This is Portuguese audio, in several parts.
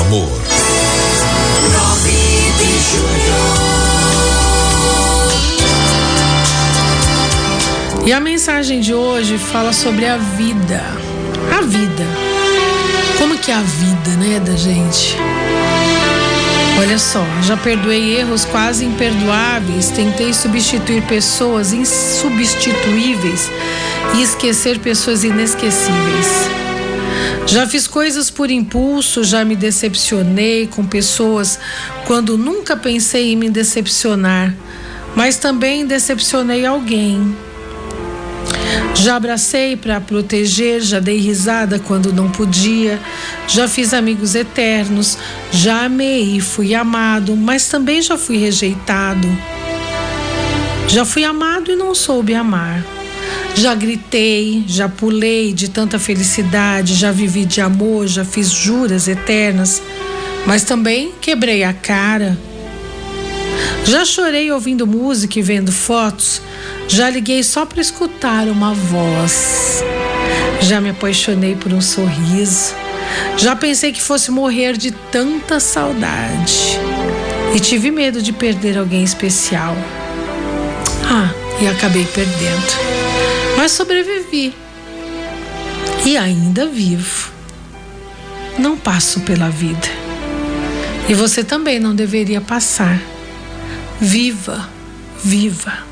amor. 9 de julho. E a mensagem de hoje fala sobre a vida. A vida. Como que é a vida, né, da gente? Olha só, já perdoei erros quase imperdoáveis, tentei substituir pessoas insubstituíveis e esquecer pessoas inesquecíveis. Já fiz coisas por impulso, já me decepcionei com pessoas quando nunca pensei em me decepcionar, mas também decepcionei alguém. Já abracei para proteger, já dei risada quando não podia, já fiz amigos eternos, já amei e fui amado, mas também já fui rejeitado. Já fui amado e não soube amar. Já gritei, já pulei de tanta felicidade, já vivi de amor, já fiz juras eternas, mas também quebrei a cara. Já chorei ouvindo música e vendo fotos, já liguei só para escutar uma voz. Já me apaixonei por um sorriso. Já pensei que fosse morrer de tanta saudade. E tive medo de perder alguém especial. Ah, e acabei perdendo. Mas sobrevivi. E ainda vivo. Não passo pela vida. E você também não deveria passar. Viva, viva.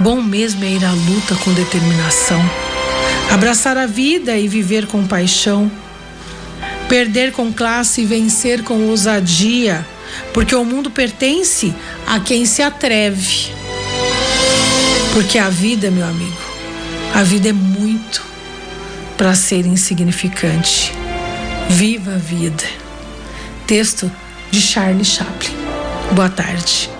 Bom mesmo é ir à luta com determinação, abraçar a vida e viver com paixão, perder com classe e vencer com ousadia, porque o mundo pertence a quem se atreve. Porque a vida, meu amigo, a vida é muito para ser insignificante. Viva a vida. Texto de Charlie Chaplin. Boa tarde.